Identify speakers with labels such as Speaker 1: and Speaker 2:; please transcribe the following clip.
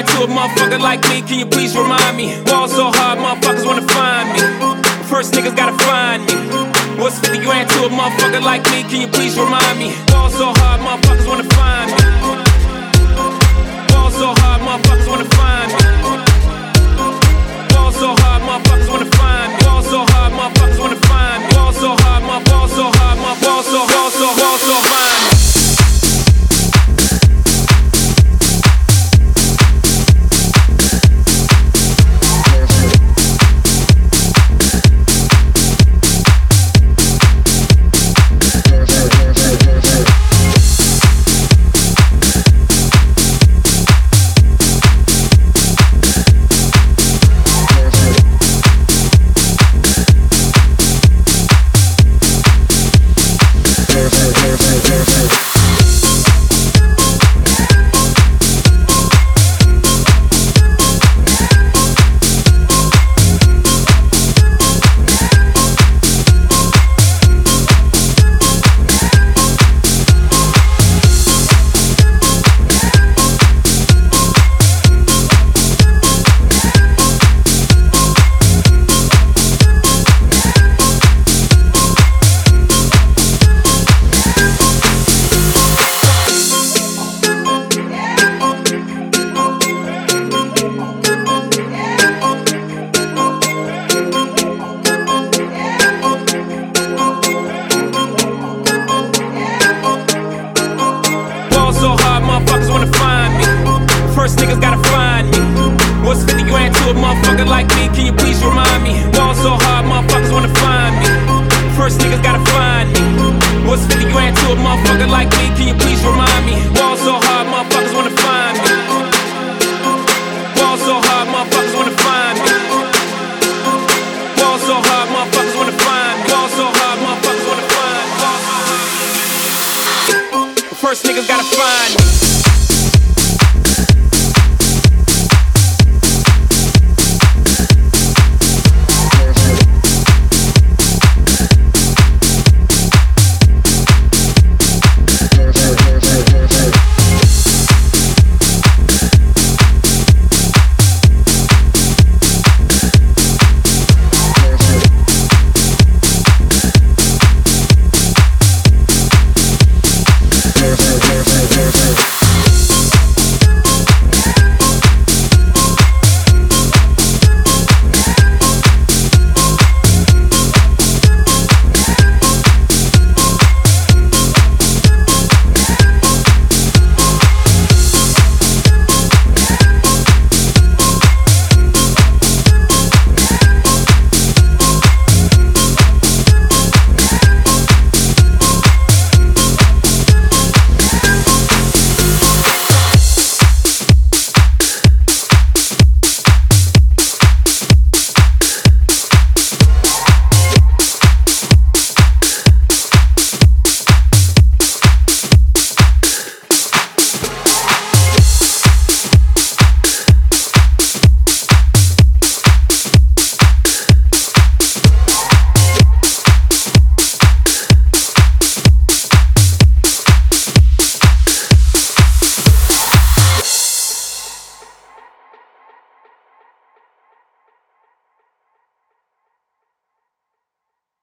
Speaker 1: What's 50 grand to a motherfucker like me? Can you please remind me? Ball so hard, motherfuckers wanna find me. First niggas gotta find me. What's 50 grand to a motherfucker like me? Can you please remind me? Ball so hard, motherfuckers wanna find me. Ball so hard, motherfuckers wanna find me. So hard, motherfuckers wanna find me. First niggas gotta find me. What's 50 grand to a motherfucker like me? Can you please remind me? Ball so hard, motherfuckers First niggas gotta find me.